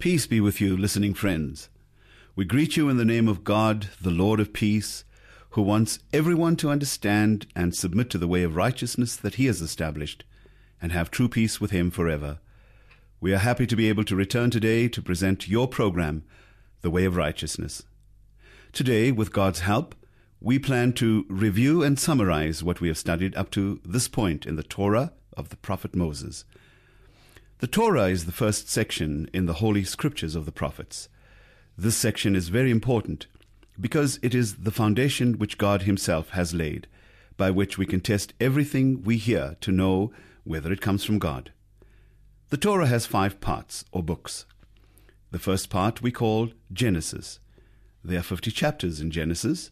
Peace be with you, listening friends. We greet you in the name of God, the Lord of peace, who wants everyone to understand and submit to the way of righteousness that he has established, and have true peace with him forever. We are happy to be able to return today to present your program, The Way of Righteousness. Today, with God's help, we plan to review and summarize what we have studied up to this point in the Torah of the prophet Moses. The Torah is the first section in the Holy Scriptures of the prophets. This section is very important because it is the foundation which God Himself has laid, by which we can test everything we hear to know whether it comes from God. The Torah has five parts or books. The first part we call Genesis. There are 50 chapters in Genesis.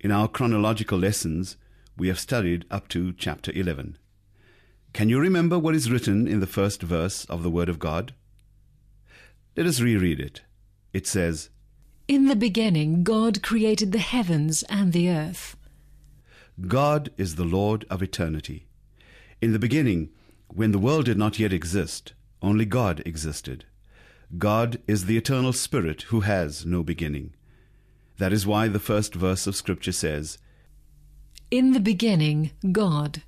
In our chronological lessons, we have studied up to chapter 11. Can you remember what is written in the first verse of the Word of God? Let us reread it. It says, In the beginning, God created the heavens and the earth. God is the Lord of eternity. In the beginning, when the world did not yet exist, only God existed. God is the eternal Spirit who has no beginning. That is why the first verse of Scripture says, In the beginning, God.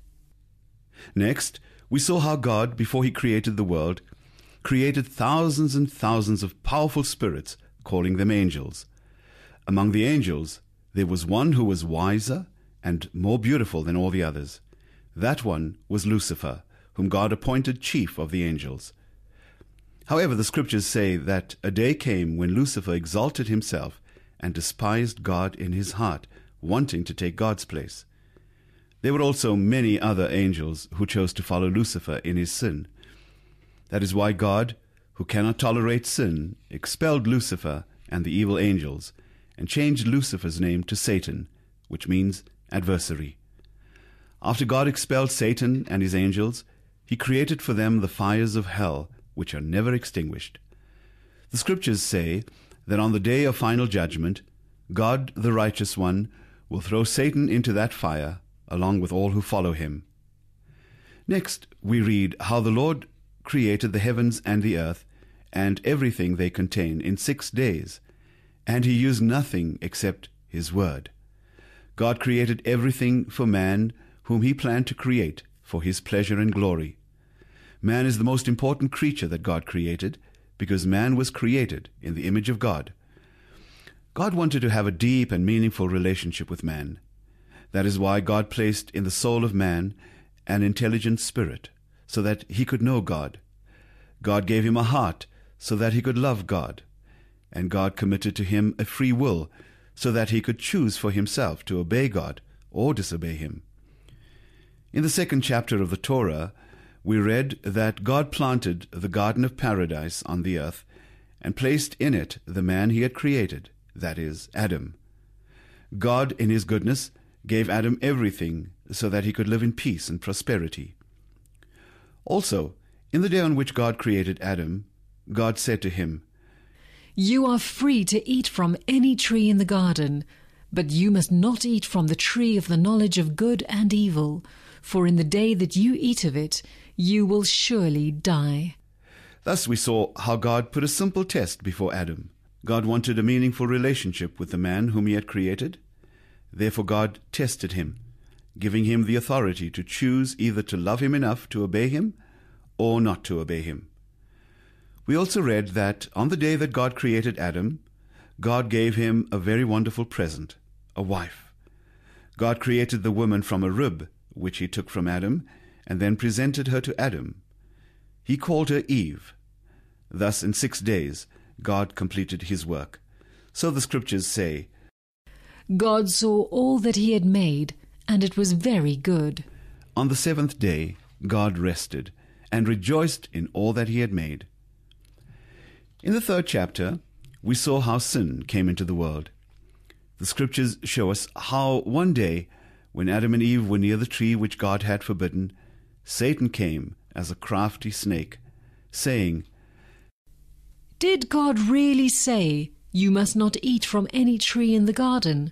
Next, we saw how God, before he created the world, created thousands and thousands of powerful spirits, calling them angels. Among the angels, there was one who was wiser and more beautiful than all the others. That one was Lucifer, whom God appointed chief of the angels. However, the scriptures say that a day came when Lucifer exalted himself and despised God in his heart, wanting to take God's place. There were also many other angels who chose to follow Lucifer in his sin. That is why God, who cannot tolerate sin, expelled Lucifer and the evil angels, and changed Lucifer's name to Satan, which means adversary. After God expelled Satan and his angels, he created for them the fires of hell, which are never extinguished. The scriptures say that on the day of final judgment, God, the righteous one, will throw Satan into that fire, along with all who follow him. Next, we read how the Lord created the heavens and the earth, and everything they contain, in six days, and he used nothing except his word. God created everything for man, whom he planned to create for his pleasure and glory. Man is the most important creature that God created, because man was created in the image of God. God wanted to have a deep and meaningful relationship with man. That is why God placed in the soul of man an intelligent spirit, so that he could know God. God gave him a heart, so that he could love God. And God committed to him a free will, so that he could choose for himself to obey God or disobey him. In the second chapter of the Torah, we read that God planted the Garden of Paradise on the earth and placed in it the man he had created, that is, Adam. God, in his goodness, gave Adam everything so that he could live in peace and prosperity. Also, in the day on which God created Adam, God said to him, You are free to eat from any tree in the garden, but you must not eat from the tree of the knowledge of good and evil, for in the day that you eat of it, you will surely die. Thus we saw how God put a simple test before Adam. God wanted a meaningful relationship with the man whom he had created. Therefore God tested him, giving him the authority to choose either to love him enough to obey him or not to obey him. We also read that on the day that God created Adam, God gave him a very wonderful present, a wife. God created the woman from a rib, which he took from Adam, and then presented her to Adam. He called her Eve. Thus, in six days, God completed his work. So the scriptures say, God saw all that he had made, and it was very good. On the seventh day, God rested and rejoiced in all that he had made. In the third chapter, we saw how sin came into the world. The scriptures show us how one day, when Adam and Eve were near the tree which God had forbidden, Satan came as a crafty snake, saying, Did God really say, You must not eat from any tree in the garden?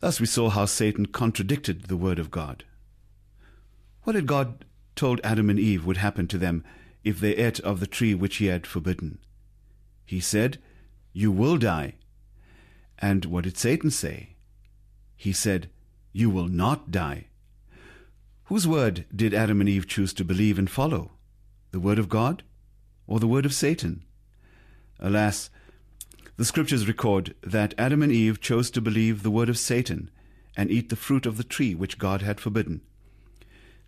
Thus we saw how Satan contradicted the word of God. What had God told Adam and Eve would happen to them if they ate of the tree which he had forbidden? He said, You will die. And what did Satan say? He said, you will not die. Whose word did Adam and Eve choose to believe and follow? The word of God or the word of Satan? Alas, the scriptures record that Adam and Eve chose to believe the word of Satan and eat the fruit of the tree which God had forbidden.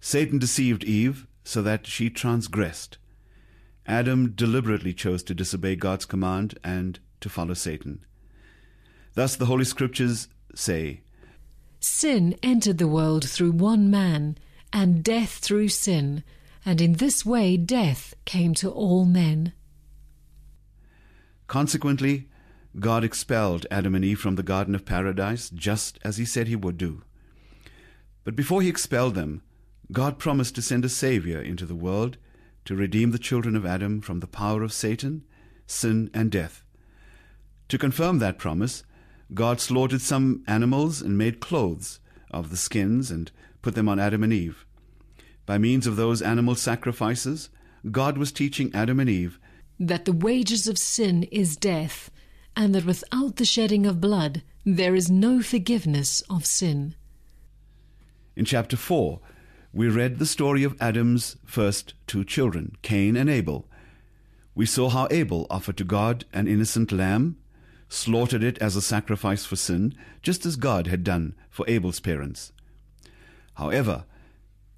Satan deceived Eve so that she transgressed. Adam deliberately chose to disobey God's command and to follow Satan. Thus the Holy Scriptures say, Sin entered the world through one man, and death through sin, and in this way death came to all men. Consequently, God expelled Adam and Eve from the Garden of Paradise just as he said he would do. But before he expelled them, God promised to send a Savior into the world to redeem the children of Adam from the power of Satan, sin, and death. To confirm that promise, God slaughtered some animals and made clothes of the skins and put them on Adam and Eve. By means of those animal sacrifices, God was teaching Adam and Eve that the wages of sin is death, and that without the shedding of blood there is no forgiveness of sin. In chapter 4, we read the story of Adam's first two children, Cain and Abel. We saw how Abel offered to God an innocent lamb slaughtered it as a sacrifice for sin, just as God had done for Abel's parents. However,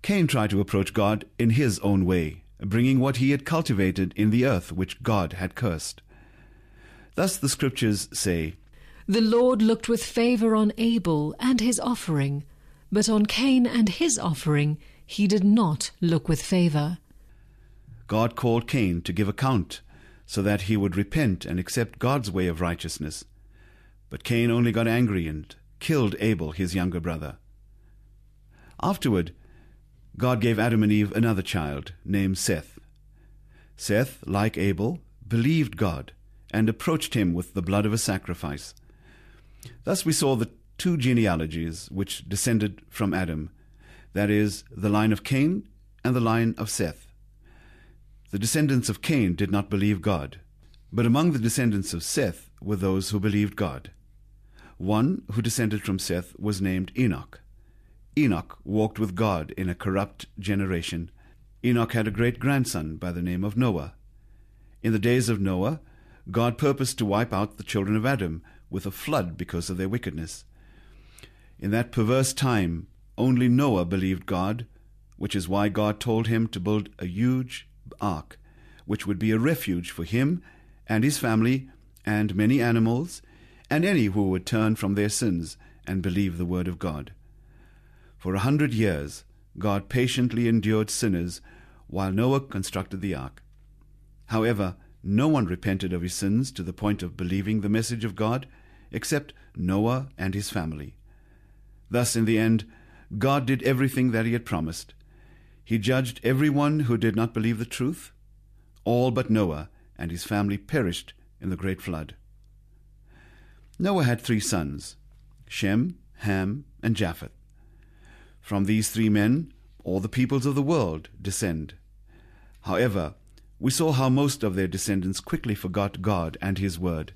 Cain tried to approach God in his own way, bringing what he had cultivated in the earth which God had cursed. Thus the scriptures say, The Lord looked with favor on Abel and his offering, but on Cain and his offering he did not look with favor. God called Cain to give account so that he would repent and accept God's way of righteousness. But Cain only got angry and killed Abel, his younger brother. Afterward, God gave Adam and Eve another child named Seth. Seth, like Abel, believed God and approached him with the blood of a sacrifice. Thus we saw the two genealogies which descended from Adam, that is, the line of Cain and the line of Seth. The descendants of Cain did not believe God, but among the descendants of Seth were those who believed God. One who descended from Seth was named Enoch. Enoch walked with God in a corrupt generation. Enoch had a great grandson by the name of Noah. In the days of Noah, God purposed to wipe out the children of Adam with a flood because of their wickedness. In that perverse time, only Noah believed God, which is why God told him to build a huge ark, which would be a refuge for him and his family and many animals and any who would turn from their sins and believe the word of God. For a hundred years, God patiently endured sinners while Noah constructed the ark. However, no one repented of his sins to the point of believing the message of God except Noah and his family. Thus, in the end, God did everything that he had promised. He judged everyone who did not believe the truth. All but Noah and his family perished in the great flood. Noah had three sons Shem, Ham, and Japheth. From these three men, all the peoples of the world descend. However, we saw how most of their descendants quickly forgot God and His Word.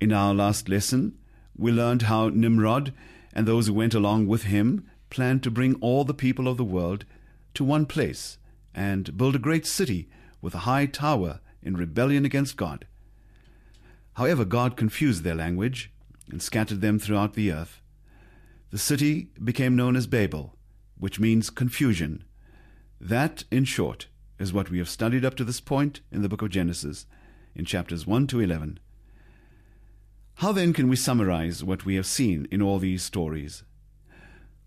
In our last lesson, we learned how Nimrod and those who went along with him planned to bring all the people of the world to one place and build a great city with a high tower in rebellion against God. However, God confused their language and scattered them throughout the earth. The city became known as Babel, which means confusion. That, in short, is what we have studied up to this point in the book of Genesis, in chapters 1 to 11. How then can we summarize what we have seen in all these stories?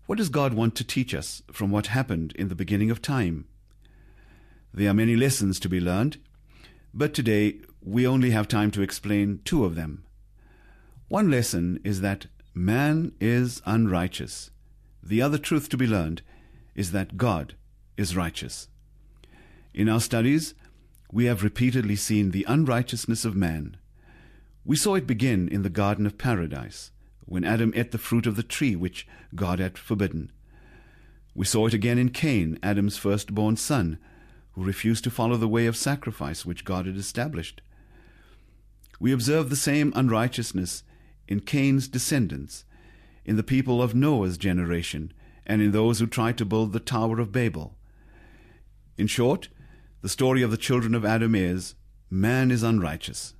What does God want to teach us from what happened in the beginning of time? There are many lessons to be learned, but today we only have time to explain two of them. One lesson is that man is unrighteous. The other truth to be learned is that God is righteous. In our studies, we have repeatedly seen the unrighteousness of man. We saw it begin in the Garden of Paradise, when Adam ate the fruit of the tree which God had forbidden. We saw it again in Cain, Adam's firstborn son, who refused to follow the way of sacrifice which God had established. We observe the same unrighteousness in Cain's descendants, in the people of Noah's generation, and in those who tried to build the Tower of Babel. In short, the story of the children of Adam is man is unrighteous.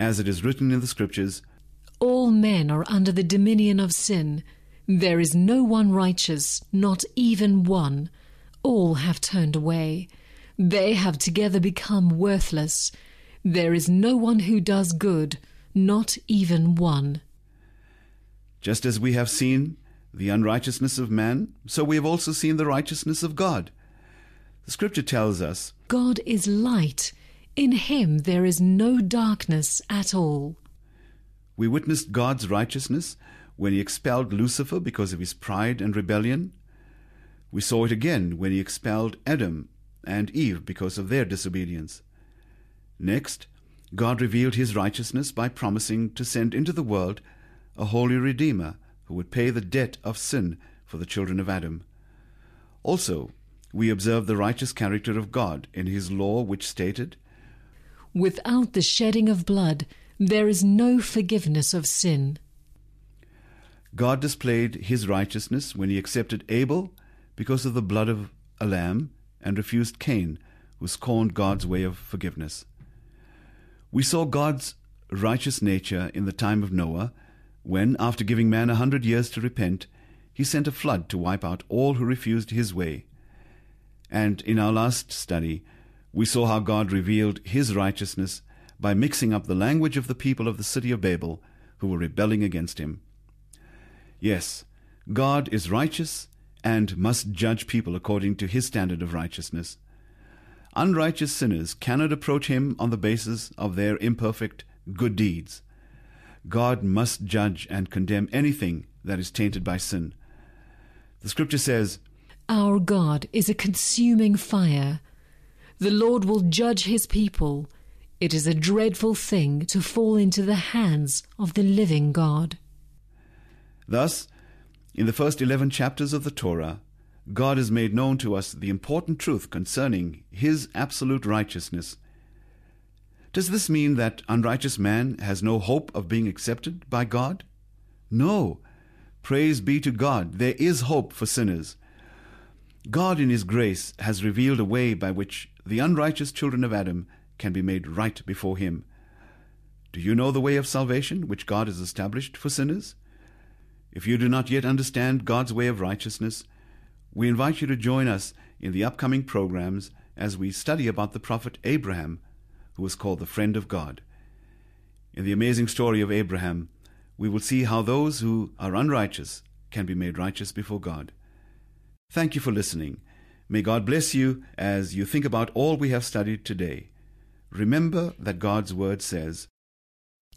As it is written in the Scriptures, All men are under the dominion of sin. There is no one righteous, not even one. All have turned away. They have together become worthless. There is no one who does good, not even one. just as we have seen the unrighteousness of man, so we have also seen the righteousness of God. The Scripture tells us, God is light. In him there is no darkness at all. We witnessed God's righteousness when he expelled Lucifer because of his pride and rebellion. We saw it again when he expelled Adam and Eve because of their disobedience. Next, God revealed his righteousness by promising to send into the world a holy Redeemer who would pay the debt of sin for the children of Adam. Also, we observe the righteous character of God in his law, which stated, Without the shedding of blood, there is no forgiveness of sin. God displayed his righteousness when he accepted Abel because of the blood of a lamb and refused Cain, who scorned God's way of forgiveness. We saw God's righteous nature in the time of Noah, when, after giving man a hundred years to repent, he sent a flood to wipe out all who refused his way. And in our last study, we saw how God revealed his righteousness by mixing up the language of the people of the city of Babel who were rebelling against him. Yes, God is righteous and must judge people according to his standard of righteousness. Unrighteous sinners cannot approach him on the basis of their imperfect good deeds. God must judge and condemn anything that is tainted by sin. The scripture says, Our God is a consuming fire. The Lord will judge his people. It is a dreadful thing to fall into the hands of the living God. Thus, in the first 11 chapters of the Torah, God has made known to us the important truth concerning His absolute righteousness. Does this mean that unrighteous man has no hope of being accepted by God? No. Praise be to God, there is hope for sinners. God, in His grace, has revealed a way by which the unrighteous children of Adam can be made right before Him. Do you know the way of salvation which God has established for sinners? If you do not yet understand God's way of righteousness, we invite you to join us in the upcoming programs as we study about the prophet Abraham, who was called the friend of God. In the amazing story of Abraham, we will see how those who are unrighteous can be made righteous before God. Thank you for listening. May God bless you as you think about all we have studied today. Remember that God's Word says,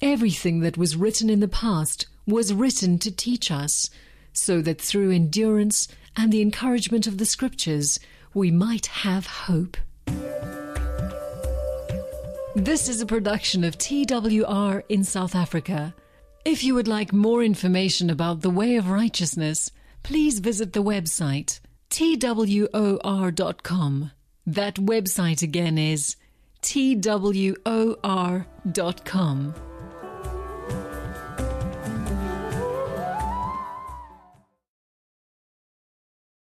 Everything that was written in the past was written to teach us, so that through endurance and the encouragement of the Scriptures we might have hope. This is a production of TWR in South Africa. If you would like more information about the way of righteousness, please visit the website twor.com. That website again is twor.com.